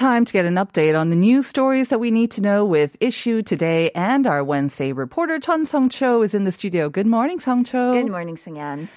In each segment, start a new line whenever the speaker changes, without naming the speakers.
Time to get an update on the news stories that we need to know with Issue Today and our Wednesday reporter Chun Song Cho is in the studio. Good morning, Song Cho.
Good morning, Sungyan.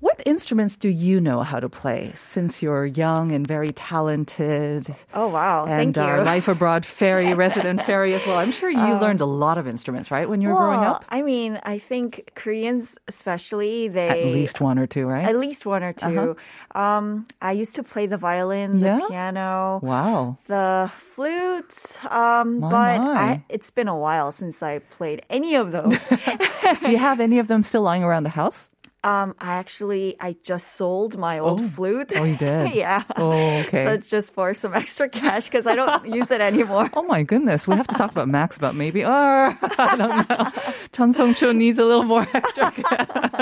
What instruments do you know how to play since you're young and very talented?
Oh wow,
and
thank
our
you.
life abroad fairy, resident fairy as well. I'm sure you learned a lot of instruments, right, when you were growing
Well,
up?
I mean, I think Koreans, especially, they
At least one or two, right?
at least one or 2 Um, I used to play the violin,
Yeah?
the piano,
Wow.
the flute. Um,
My,
but
my.
I, it's been a while since I played any of those.
Do you have any of them still lying around the house?
Um, I actually I just sold my old
Oh.
flute.
Oh, you did?
yeah.
Oh, okay.
So just for some extra cash because I don't use it anymore.
Oh my goodness, we have to talk about Max about maybe. Or I don't know. Chun Song Cho needs a little more extra.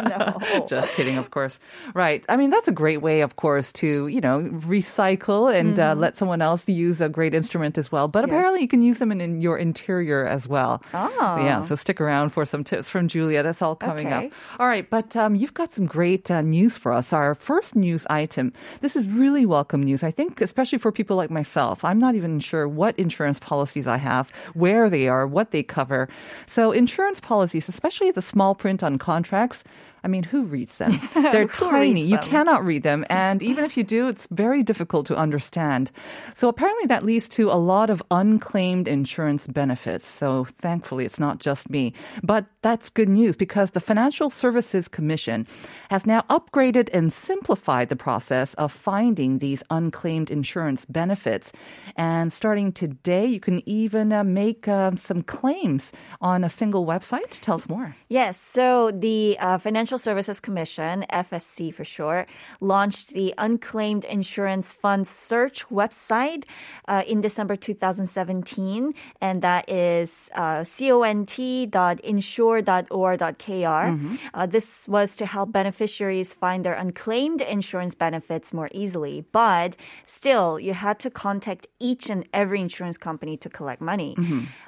no.
Just kidding, of course. Right. I mean, that's a great way, of course, to you know recycle and uh, let someone else use a great instrument as well. But
Mm-hmm. Yes.
apparently, you can use them in, in your interior as well.
Oh.
Yeah. So stick around for some tips from Julia. That's all coming
Okay.
up. All right, but um, you've got some great uh, news for us. Our first news item. This is really welcome news. I think, especially for people like myself. I'm not even sure what insurance policies I have, where they are, what they cover. So insurance policies, especially the small print on contracts. I mean, who reads them? They're tiny. You
them?
cannot read them. And even if you do, it's very difficult to understand. So apparently that leads to a lot of unclaimed insurance benefits. So thankfully, it's not just me. But that's good news because the Financial Services Commission has now upgraded and simplified the process of finding these unclaimed insurance benefits. And starting today, you can even uh, make uh, some claims on a single website. Tell us more.
Yes. So the uh, Financial Services Commission, FSC for short, launched the Unclaimed Insurance Fund Search website uh, in December 2017, and that is uh, cont.insure.or.kr. Uh, this was to help beneficiaries find their unclaimed insurance benefits more easily, but still, you had to contact each and every insurance company to collect money.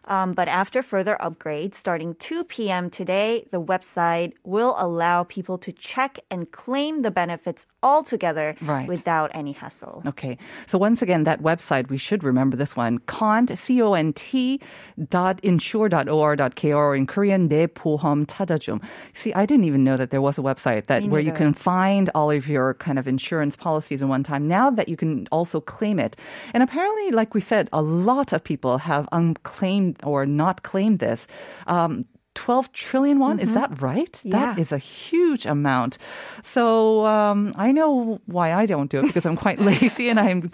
Um, but after further upgrades, starting 2 p.m. today, the website will allow people to check and claim the benefits all together
Right.
without any hassle.
Okay. So once again, that website, we should remember this one, cont, C-O-N-T dot insure dot or dot kr or in Korean, 내 보험 찾아줌. See, I didn't even know that there was a website that
Me
where you
neither.
can find all of your kind of insurance policies in one time. Now that you can also claim it. And apparently, like we said, a lot of people have unclaimed or not claimed this. Um, 12 trillion won, is that right? That
Mm-hmm. Yeah.
is a huge amount. So um, I know why I don't do it because I'm quite lazy and I'm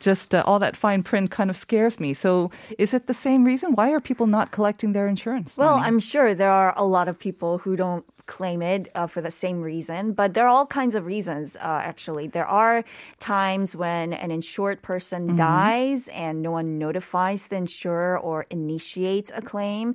just uh, all that fine print kind of scares me. So is it the same reason? Why are people not collecting their insurance?
Well,
money?
I'm sure there are a lot of people who don't claim it uh, for the same reason, but there are all kinds of reasons, uh, actually. There are times when an insured person
Mm-hmm.
dies and no one notifies the insurer or initiates a claim.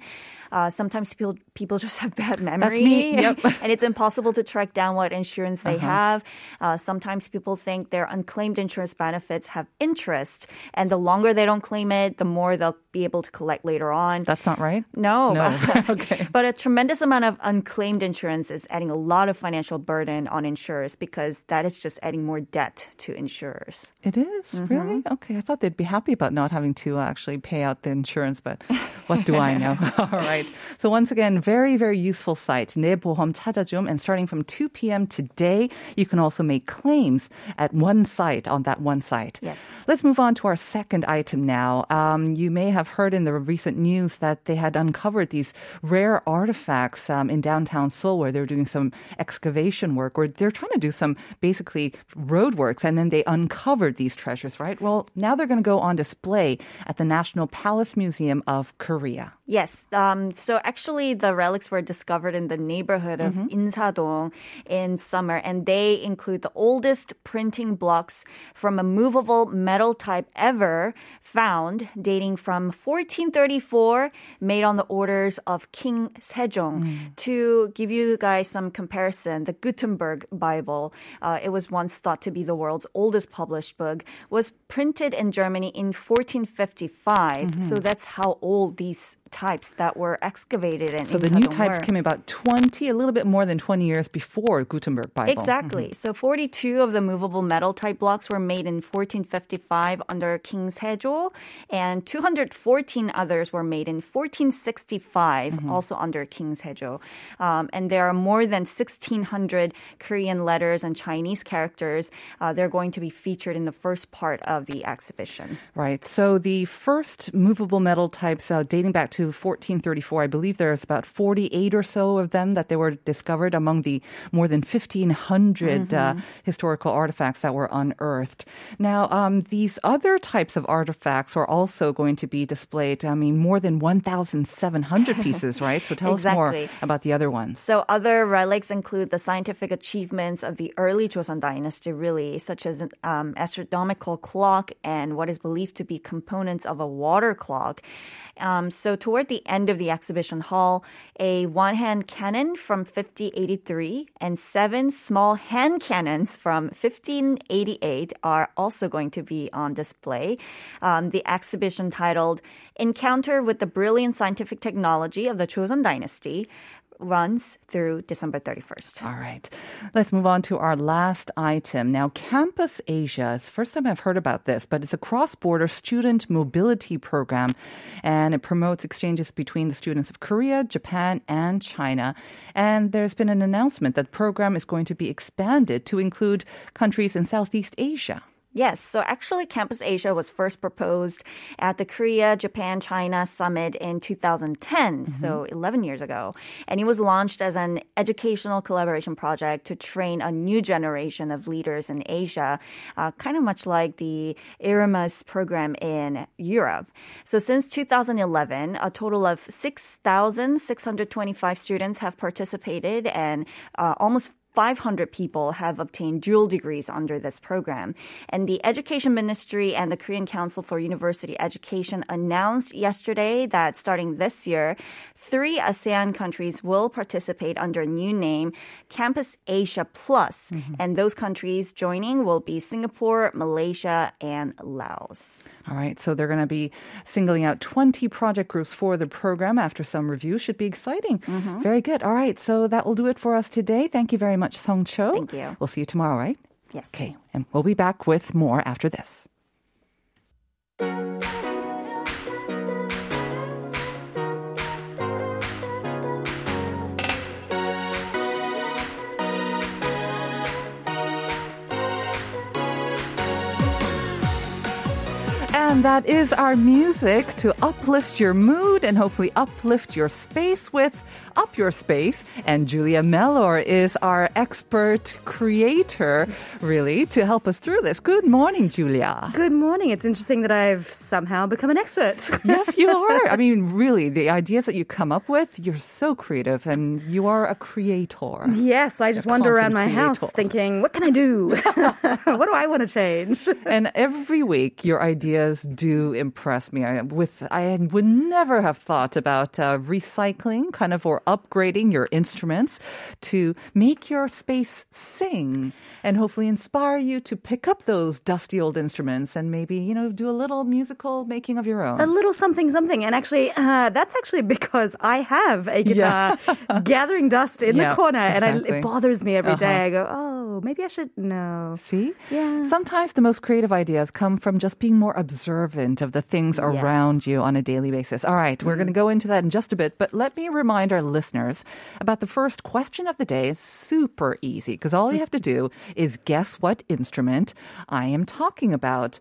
Uh, sometimes people people just have bad memory,
me, yep. Uh-huh.
and it's impossible to track down what insurance they have. Uh, sometimes people think their unclaimed insurance benefits have interest, and the longer they don't claim it, the more they'll be able to collect later on.
That's not right?
No.
No. okay.
But a tremendous amount of unclaimed insurance is adding a lot of financial burden on insurers because that is just adding more debt to insurers.
It is? Really? Okay. I thought they'd be happy about not having to actually pay out the insurance, but what do I know? All right So once again, very, very useful site. 내 보험 찾아줌. And starting from 2 p.m. today, you can also make claims at one site, on that one site.
Yes.
Let's move on to our second item now. Um, you may have have heard in the recent news that they had uncovered these rare artifacts um, in downtown Seoul where they were doing some excavation work, or they're trying to do some basically road works, and then they uncovered these treasures, right? Well, now they're going to go on display at the National Palace Museum of Korea.
Yes. Um, so actually, the relics were discovered in the neighborhood of
Mm-hmm.
Insadong in summer, and they include the oldest printing blocks from a movable metal type ever found, dating from 1434, made on the orders of King Sejong.
Mm.
To give you guys some comparison, the Gutenberg Bible, uh, it was once thought to be the world's oldest published book, was printed in Germany in 1455.
Mm-hmm.
So that's how old these types that were excavated in
So the new types
were.
came about 20, a little bit more than 20 years before Gutenberg Bible.
Exactly. So 42 of the movable metal type blocks were made in 1455 under King Sejo, and 214 others were made in 1465, also under King Sejo. Um, and there are more than 1,600 Korean letters and Chinese characters. Uh, they're going to be featured in the first part of the exhibition.
Right. So the first movable metal types uh, dating back to 1434, I believe there's about 48 or so of them that they were discovered among the more than 1,500 uh, historical artifacts that were unearthed. Now, um, these other types of artifacts are also going to be displayed. I mean, more than 1,700 pieces, right? So tell us more about the other ones.
So other relics include the scientific achievements of the early Joseon dynasty, really, such as an um, astronomical clock and what is believed to be components of a water clock. Um, so toward the end of the exhibition hall, a one-hand cannon from 5083 and seven small hand cannons from 1588 are also going to be on display. Um, the exhibition titled "Encounter with the Brilliant Scientific Technology of the Joseon Dynasty." Runs through December 31st.
All right. Let's move on to our last item. Now, Campus Asia is first time I've heard about this, but it's a cross-border student mobility program and it promotes exchanges between the students of Korea, Japan, and China. And there's been an announcement that the program is going to be expanded to include countries in Southeast Asia.
Yes, so actually Campus Asia was first proposed at the Korea, Japan, China summit in 2010, so 11 years ago. And it was launched as an educational collaboration project to train a new generation of leaders in Asia, uh, kind of much like the Erasmus program in Europe. So since 2011, a total of 6,625 students have participated and uh, almost 500 people have obtained dual degrees under this program. And the Education Ministry and the Korean Council for University Education announced yesterday that starting this year, three ASEAN countries will participate under a new name, Campus Asia Plus. Mm-hmm. And those countries joining will be Singapore, Malaysia, and Laos.
All right, so they're going to be singling out 20 project groups for the program after some review. Should be exciting. Mm-hmm. Very good. All right, so that will do it for us today. Thank you very much, Song Cho.
Thank you.
We'll see you tomorrow, right?
Yes.
Okay, and we'll be back with more after this. And that is our music to uplift your mood and hopefully uplift your space with Up Your Space. And Julia Mellor is our expert creator, really, to help us through this. Good morning, Julia.
Good morning. It's interesting that I've somehow become an expert.
Yes, you are. I mean, really, the ideas that you come up with, you're so creative and you are a creator.
yes, I just wander around my
content
house thinking, what can I do? what do I want to change?
And every week, your ideas do impress me. I, with I would never have thought about uh, recycling, kind of, or upgrading your instruments to make your space sing, and hopefully inspire you to pick up those dusty old instruments and maybe you know do a little musical making of your own.
A little something, something. And actually, uh, that's actually because I have a guitar gathering dust in
Yeah,
the corner and I, it bothers me every day.
Uh-huh.
I go, oh, oh, maybe I should no.
See?
Yeah.
Sometimes the most creative ideas come from just being more observant of the things around you on a daily basis. All right, we're going to go into that in just a bit, but let me remind our listeners about the first question of the day. It's super easy because all you have to do is guess what instrument I am talking about.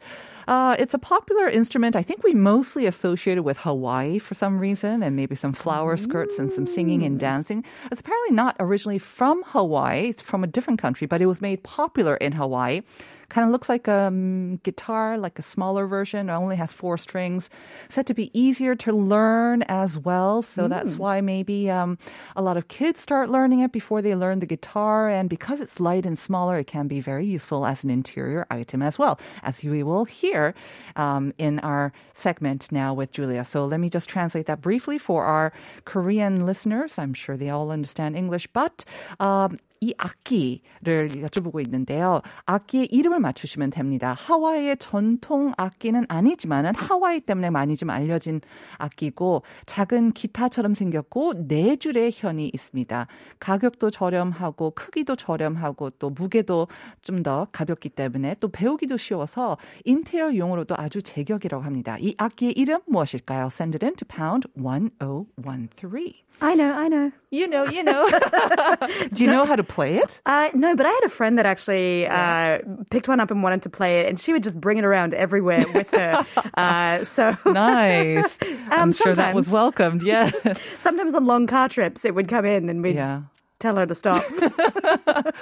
Uh, it's a popular instrument. I think we mostly associate it with Hawaii for some reason, and maybe some flower skirts and some singing and dancing. It's apparently not originally from Hawaii. It's from a different country, but it was made popular in Hawaii. Kind of looks like a um, guitar, like a smaller version. It only has four strings. Said to be easier to learn as well. So that's why maybe um, a lot of kids start learning it before they learn the guitar. And because it's light and smaller, it can be very useful as an interior item as well, as we will hear um, in our segment now with Julia. So let me just translate that briefly for our Korean listeners. I'm sure they all understand English, but um, 이 악기를 여쭤보고 있는데요. 악기의 이름을 맞추시면 됩니다. 하와이의 전통 악기는 아니지만은 하와이 때문에 많이 좀 알려진 악기고 작은 기타처럼 생겼고 네 줄의 현이 있습니다. 가격도 저렴하고 크기도 저렴하고 또 무게도 좀 더 가볍기 때문에 또 배우기도 쉬워서 인테리어 용으로도 아주 제격이라고 합니다. 이 악기의 이름 무엇일까요? Send it in to pound 1013.
I know, I know.
You know, you know. Do you know how to play it?
Uh, no, but I had a friend that actually uh, picked one up and wanted to play it, and she would just bring it around everywhere with her. uh, so
Nice. I'm
Um,
sure that was welcomed. Yeah.
sometimes on long car trips, it would come in, and we'd
Yeah.
Tell her to stop,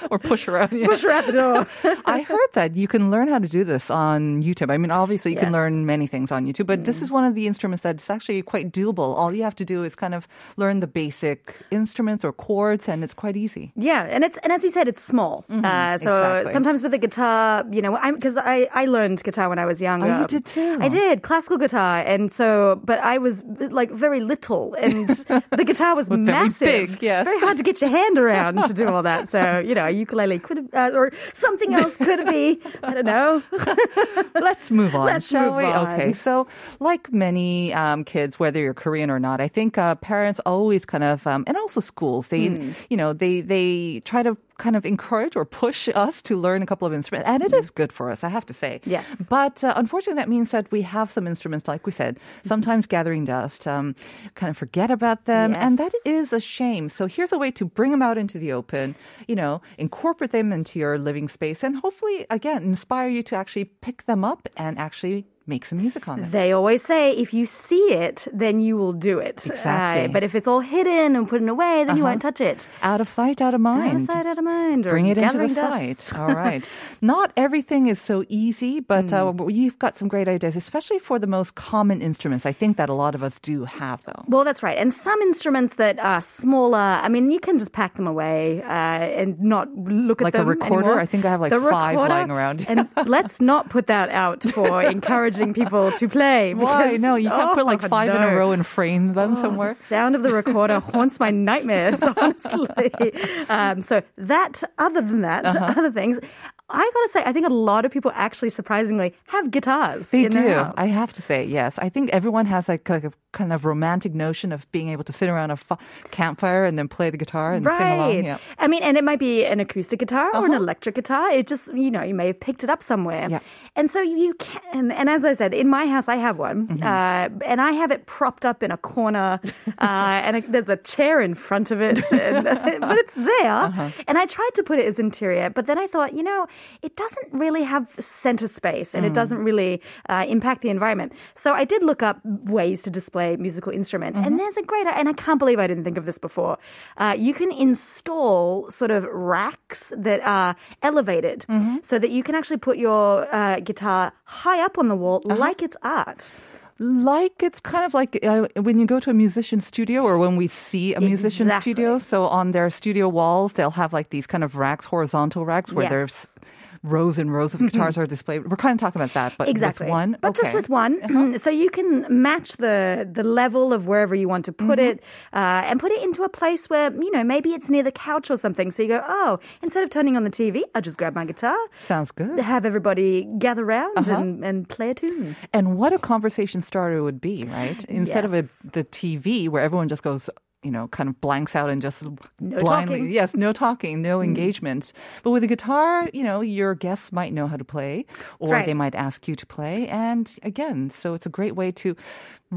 Or push around. Yeah.
push her out the door.
I heard that you can learn how to do this on YouTube. I mean, obviously you can learn many things on YouTube, but this is one of the instruments that's actually quite doable. All you have to do is kind of learn the basic instruments or chords, and it's quite easy.
Yeah, and it's and as you said, it's small. uh, so
exactly.
sometimes with a guitar, you know, because I I learned guitar when I was younger.
Oh, you did too?
I did classical guitar, and so but I was like very little, and the guitar was massive.
big, yes.
very hard to get your hand around to do all that. So you know, a ukulele could have, uh, or something else could be. I don't know.
Let's move on,
Let's
shall
move
we?
on.
Okay, so like many um, kids, whether you're Korean or not, I think uh, parents always kind of, um, and also schools, they,
Hmm.
you know, they they try to kind of encourage or push us to learn a couple of instruments, and it is good for us, I have to say.
Yes.
But uh, unfortunately, that means that we have some instruments, like we said, sometimes gathering dust, um, kind of forget about them, and that is a shame. So here's a way to bring them out into the open, you know, incorporate them into your living space, and hopefully, again, inspire you to actually pick them up and actually make some music on them.
They always say if you see it, then you will do it.
Exactly.
Uh, but if it's all hidden and put in away, then you won't touch it.
Out of sight, out of mind.
Out of sight, out of mind.
Bring it into the
dust.
site. All right. Not everything is so easy, but uh,
Hmm.
you've got some great ideas, especially for the most common instruments. I think that a lot of us do have, though.
Well, that's right. And some instruments that are smaller, I mean, you can just pack them away uh, and not look at them.
Like a recorder?
anymore.
I think I have like
The
five
recorder,
lying around.
and let's not put that out for encouraging people to play.
Why? No, you can't put like
Oh,
five in a row and frame them
The
somewhere.
sound of the recorder haunts my nightmares, honestly. Um, so that, other than that,
Uh-huh.
other things, I gotta say, I think a lot of people actually surprisingly have guitars.
They do. I have to say, yes. I think everyone has like a kind of romantic notion of being able to sit around a f- campfire and then play the guitar and sing along.
Right.
Yeah.
I mean, and it might be an acoustic guitar or an
Uh-huh.
electric guitar. It just, you know, you may have picked it up somewhere.
Yeah.
And so you can, and as I said, in my house, I have one,
Mm-hmm.
uh, and I have it propped up in a corner, uh, and it, there's a chair in front of it, and, but it's there.
Uh-huh.
And I tried to put it as interior, but then I thought, you know, it doesn't really have center space, and it
Mm.
doesn't really uh, impact the environment. So I did look up ways to display musical instruments,
Mm-hmm.
and there's a great, and I can't believe I didn't think of this before. Uh, you can install sort of racks that are elevated,
Mm-hmm.
so that you can actually put your uh, guitar high up on the wall,
Uh-huh.
like it's art.
like it's kind of like uh, when you go to a musician studio or when we see a musician
Exactly.
studio so on their studio walls they'll have like these kind of racks horizontal racks where
Yes.
there's rows and rows of guitars are displayed we're kind of talking about that but
exactly.
with one
But just with one, so you can match the the level of wherever you want to put
Mm-hmm.
it, uh, and put it into a place where you know maybe it's near the couch or something. So you go, oh, instead of turning on the TV, I'll just grab my guitar,
sounds good
have everybody gather around
Uh-huh.
and, and play a tune.
and what a conversation starter would be right instead of a, the tv where everyone just goes you know, kind of blanks out and just
No
blindly,
talking.
yes, no talking, no mm. engagement. But with a guitar, you know, your guests might know how to play, or
right.
they might ask you to play. And again, so it's a great way to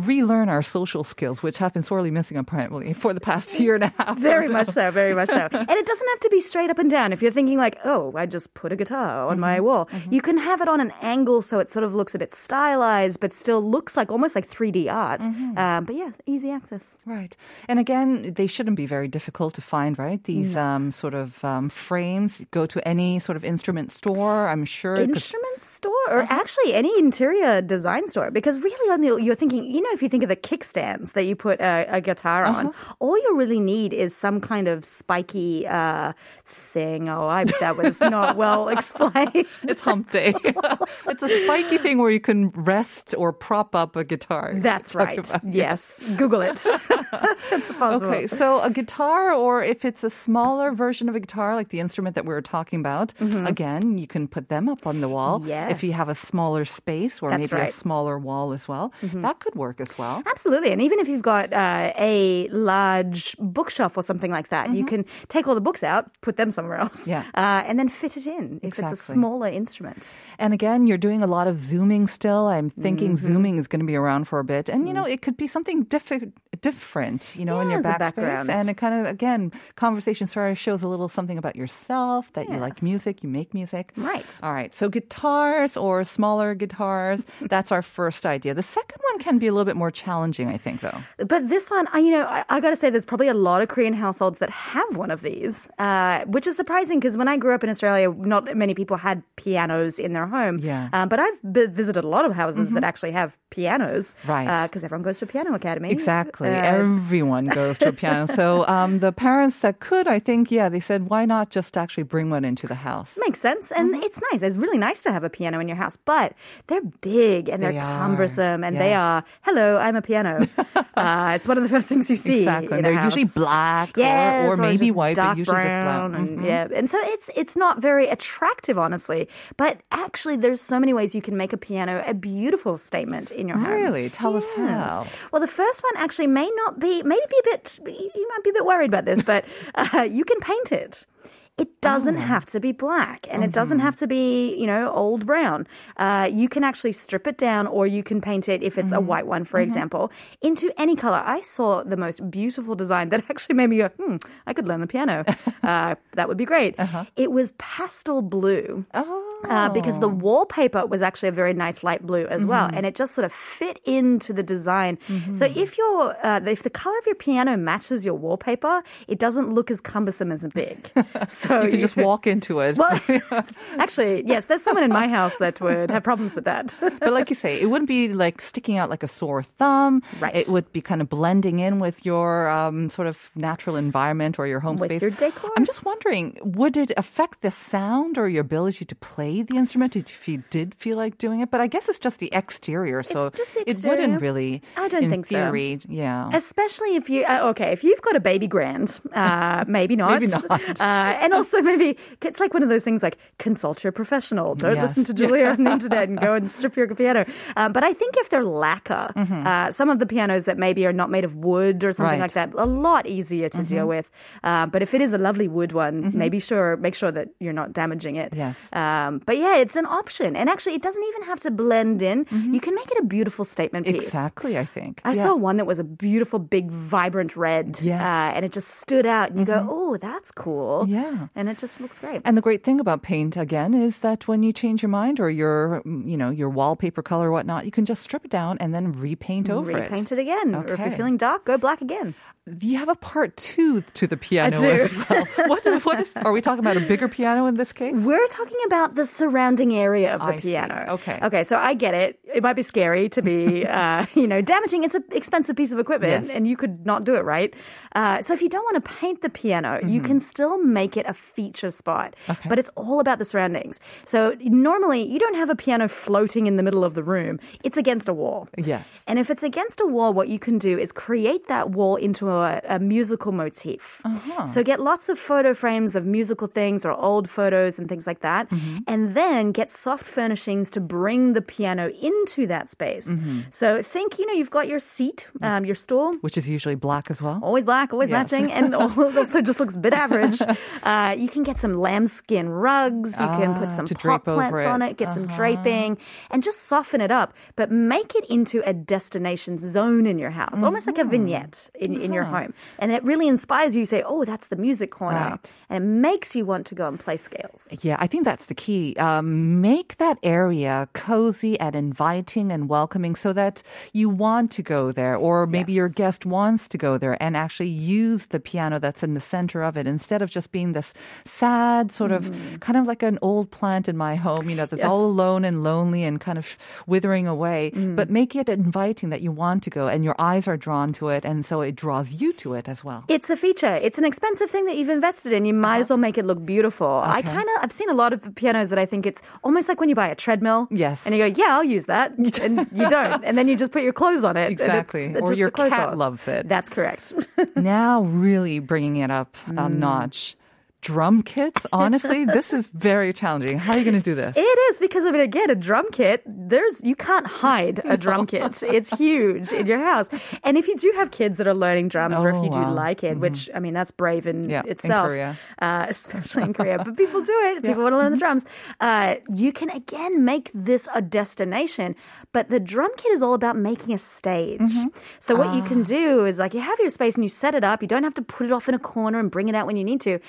relearn our social skills, which have been sorely missing apparently for the past year and a half.
Very much so, very much so. And it doesn't have to be straight up and down. If you're thinking like, oh, I just put a guitar on my wall, you can have it on an angle so it sort of looks a bit stylized, but still looks like almost like 3D art. Um, but yeah, easy access.
Right. And again, they shouldn't be very difficult to find, right? These um, sort of um, frames. Go to any sort of instrument store, I'm sure.
Instrument store or actually any interior design store because really on the, you're thinking you know if you think of the kickstands that you put a, a guitar on. Uh-huh. All you really need is some kind of spiky uh, thing. Oh I, that was not well explained.
It's hump day. it's a spiky thing where you can rest or prop up a guitar.
that's right. yes. Google it. It's possible.
Okay, so a guitar, or if it's a smaller version of a guitar, like the instrument that we were talking about, mm-hmm. again, you can put them up on the wall. If you have a smaller space or
That's
maybe a smaller wall as well, mm-hmm. that could work as well.
Absolutely. And even if you've got uh, a large bookshelf or something like that, you can take all the books out, put them somewhere else,
Yeah.
uh, and then fit it in if it's a smaller instrument.
And again, you're doing a lot of zooming still. I'm thinking zooming is going to be around for a bit. And, you know, it could be something different, different, you know, in your backspace.
background.
And it kind of, again, conversation sort of shows a little something about yourself, that you like music, you make music.
Right.
All right. So guitars or smaller guitars, that's our first idea. The second one can be a little bit more challenging, I think, though.
But this one, I, you know, I, I got to say, there's probably a lot of Korean households that have one of these, uh, which is surprising because when I grew up in Australia, not many people had pianos in their home.
Yeah.
Uh, but I've visited a lot of houses that actually have pianos.
Right.
Because everyone goes to piano academy.
Exactly.
Uh,
Everyone goes to a piano. So um, the parents that could, I think, yeah, they said, why not just actually bring one into the house?
Makes sense. And
Mm-hmm.
it's nice. It's really nice to have a piano in your house, but they're big and they're
They
cumbersome and they are, hello, I'm a piano. uh, it's one of the first things you see.
Exactly. they're usually
house.
black or-
yes,
or maybe white, but usually just black.
brown And. Yeah. And so it's, it's not very attractive, honestly. But actually, there's so many ways you can make a piano a beautiful statement in your home.
Really? Tell us how.
Well, the first one actually may not be, maybe be a bit, you might be a bit worried about this, but uh, you can paint it. It doesn't
Oh.
have to be black and it
Mm-hmm.
doesn't have to be, you know, old brown. Uh, you can actually strip it down or you can paint it, if it's a
Mm-hmm.
white one, for example, into any color. I saw the most beautiful design that actually made me go, hmm, I could learn the piano. uh, that would be great. It was pastel blue.
Oh.
Uh, because the wallpaper was actually a very nice light blue as well,
Mm-hmm.
and it just sort of fit into the design. So if your uh, if the color of your piano matches your wallpaper, it doesn't look as cumbersome as a big. So
You could just walk into it.
Well, actually, yes, there's someone in my house that would have problems with that.
but like you say, it wouldn't be like sticking out like a sore thumb.
Right.
It would be kind of blending in with your um, sort of natural environment or your home
With
space.
your decor.
I'm just wondering, would it affect the sound or your ability to play the instrument if you did feel like doing it? But I guess it's just the exterior, so
the
it wouldn't really.
I don't
in
think so.
Yeah.
Especially if you, uh, okay, if you've got a baby grand, uh, maybe not.
Maybe not.
Uh, and also maybe it's like one of those things like consult your professional. Don't
Yes.
listen to Julia on the internet and go and strip your piano. Um, but I think if they're lacquer, uh, some of the pianos that maybe are not made of wood or something
Mm-hmm. Right.
like that, a lot easier to deal with. Uh, but if it is a lovely wood one, maybe sure, make sure that you're not damaging it.
Mm-hmm. Yes.
Um, but yeah, it's an option. And actually, it doesn't even have to blend in. You can make it a beautiful statement piece.
Mm-hmm. Exactly, I think.
I
Yeah.
saw one that was a beautiful, big, vibrant red.
Yes. Mm-hmm.
Uh, and it just stood out. And you go, oh, that's cool.
Yeah.
And it just looks great.
And the great thing about paint again is that when you change your mind or your you know your wallpaper color or whatnot, you can just strip it down and then repaint over
Repaint
it.
it again. Or if you're feeling dark, go black again.
You have a part two to the piano as well. What, what is, are we talking about a bigger piano in this case?
We're talking about the surrounding area of the
I see.
piano.
Okay.
Okay, so I get it. It might be scary to be, uh, you know, damaging. It's an expensive piece of equipment
Yes.
and you could not do it right. Uh, so if you don't want to paint the piano, you
Mm-hmm.
can still make it a feature spot. But it's all about the surroundings. So normally you don't have a piano floating in the middle of the room. It's against a wall.
Yes.
And if it's against a wall, what you can do is create that wall into a, a musical motif.
Uh-huh.
So get lots of photo frames of musical things or old photos and things like that.
Mm-hmm.
And then get soft furnishings to bring the piano into that space. So think, you know, you've got your seat, um, your stool,
Which is usually black as well.
always black, always
Yes.
matching, and also just looks a bit average. Uh, you can get some lambskin rugs. You can put
Ah,
some pot plants
it.
on it, get some draping, and just soften it up. But make it into a destination zone in your house, almost like a
Mm-hmm.
vignette in, in your home. And it really inspires you. You say, "Oh, that's the music corner,"
Right.
and it makes you want to go and play scales.
Yeah, I think that's the key. Um, make that area cozy and inviting and welcoming so that you want to go there, or maybe your guest wants to go there and actually use the piano that's in the center of it instead of just being this sad, sort of mm-hmm. kind of like an old plant in my home, you know, that's
Yes.
all alone and lonely and kind of withering away. Mm-hmm. But make it inviting that you want to go and your eyes are drawn to it, and so it draws you to it as well.
It's a feature. It's an expensive thing that you've invested in. You might uh-huh. as well make it look beautiful. I kind of I've seen a lot of pianos that I think it's almost like when you buy a treadmill.
Yes.
And you go, yeah, I'll use that, and you don't, and then you just put your clothes on it.
Exactly. Or your cat loves it.
That's correct.
now really bringing it up a mm. notch. Drum kits, honestly, this is very challenging. How are you going to do this?
It is because I mean, again, a drum kit. There's you can't hide a drum kit. It's huge in your house. And if you do have kids that are learning drums, or if
Oh,
you do like it, which I mean, that's brave in
Yeah, in
itself,
Korea.
Uh, especially in Korea. But people do it. People want to learn the drums. Uh, you can again make this a destination. But the drum kit is all about making a stage. So what you can do is like you have your space and you set it up. You don't have to put it off in a corner and bring it out when you need to.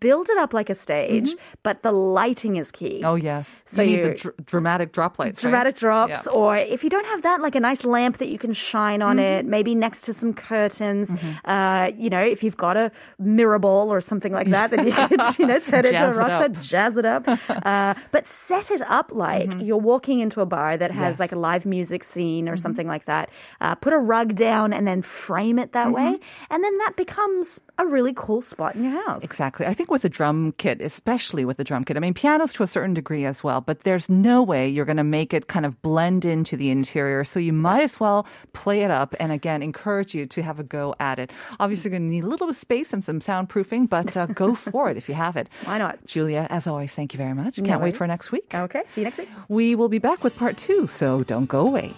Build it up like a stage, but the lighting is key.
Oh, yes.
So
you need the dr- dramatic drop lights. right?
dramatic drops,
Yeah.
or if you don't have that, like a nice lamp that you can shine on it, maybe next to some curtains. Uh, you know, if you've got a mirror ball or something like that, then you could, you know, turn it to a rock set, jazz it up. Uh, but set it up like you're walking into a bar that has
Yes.
like a live music scene or something like that. Uh, put a rug down and then frame it that way, and then that becomes a really cool spot in your house.
Exactly. I think with the drum kit, especially with the drum kit, I mean, pianos to a certain degree as well, but there's no way you're going to make it kind of blend into the interior. So you might as well play it up and again, encourage you to have a go at it. Obviously, you're going to need a little bit of space and some soundproofing, but uh, go for it if you have it.
Why not?
Julia, as always, thank you very much. Can't wait for next week.
Okay, see you next week.
We will be back with part two, so don't go away.